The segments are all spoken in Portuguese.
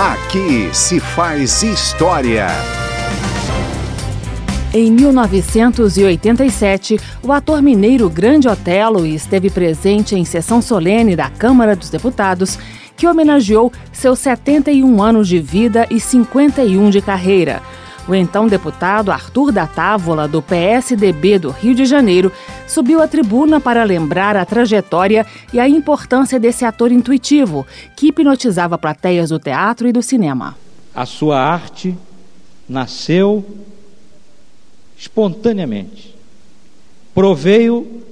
Aqui se faz história. Em 1987, o ator mineiro Grande Otelo esteve presente em sessão solene da Câmara dos Deputados, que homenageou seus 71 anos de vida e 51 de carreira. O então deputado Arthur da Távola, do PSDB do Rio de Janeiro, subiu à tribuna para lembrar a trajetória e a importância desse ator intuitivo, que hipnotizava plateias do teatro e do cinema. A sua arte nasceu espontaneamente. Proveio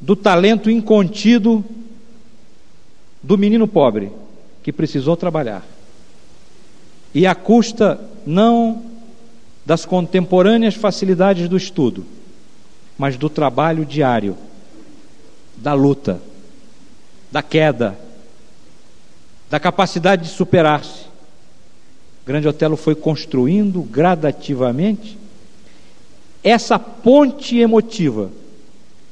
do talento incontido do menino pobre que precisou trabalhar. E a custa não das contemporâneas facilidades do estudo, mas do trabalho diário, da luta, da queda, da capacidade de superar-se. Grande Otelo foi construindo gradativamente essa ponte emotiva,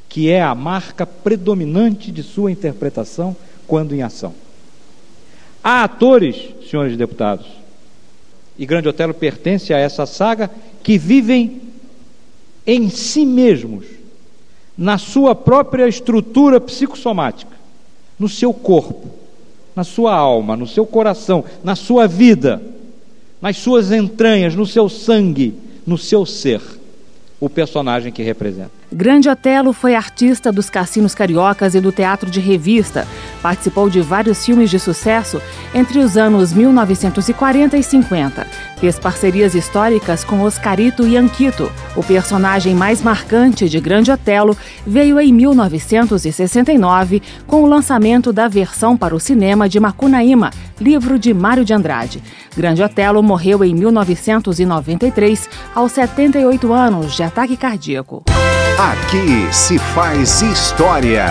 que é a marca predominante de sua interpretação quando em ação. Há atores, senhores deputados, e Grande Otelo pertence a essa saga, que vivem em si mesmos, na sua própria estrutura psicossomática, no seu corpo, na sua alma, no seu coração, na sua vida, nas suas entranhas, no seu sangue, no seu ser, o personagem que representa. Grande Otelo foi artista dos cassinos cariocas e do teatro de revista. Participou de vários filmes de sucesso entre os anos 1940 e 50. Fez parcerias históricas com Oscarito e Anquito. O personagem mais marcante de Grande Otelo veio em 1969 com o lançamento da versão para o cinema de Macunaíma, livro de Mário de Andrade. Grande Otelo morreu em 1993 aos 78 anos de ataque cardíaco. Aqui se faz história.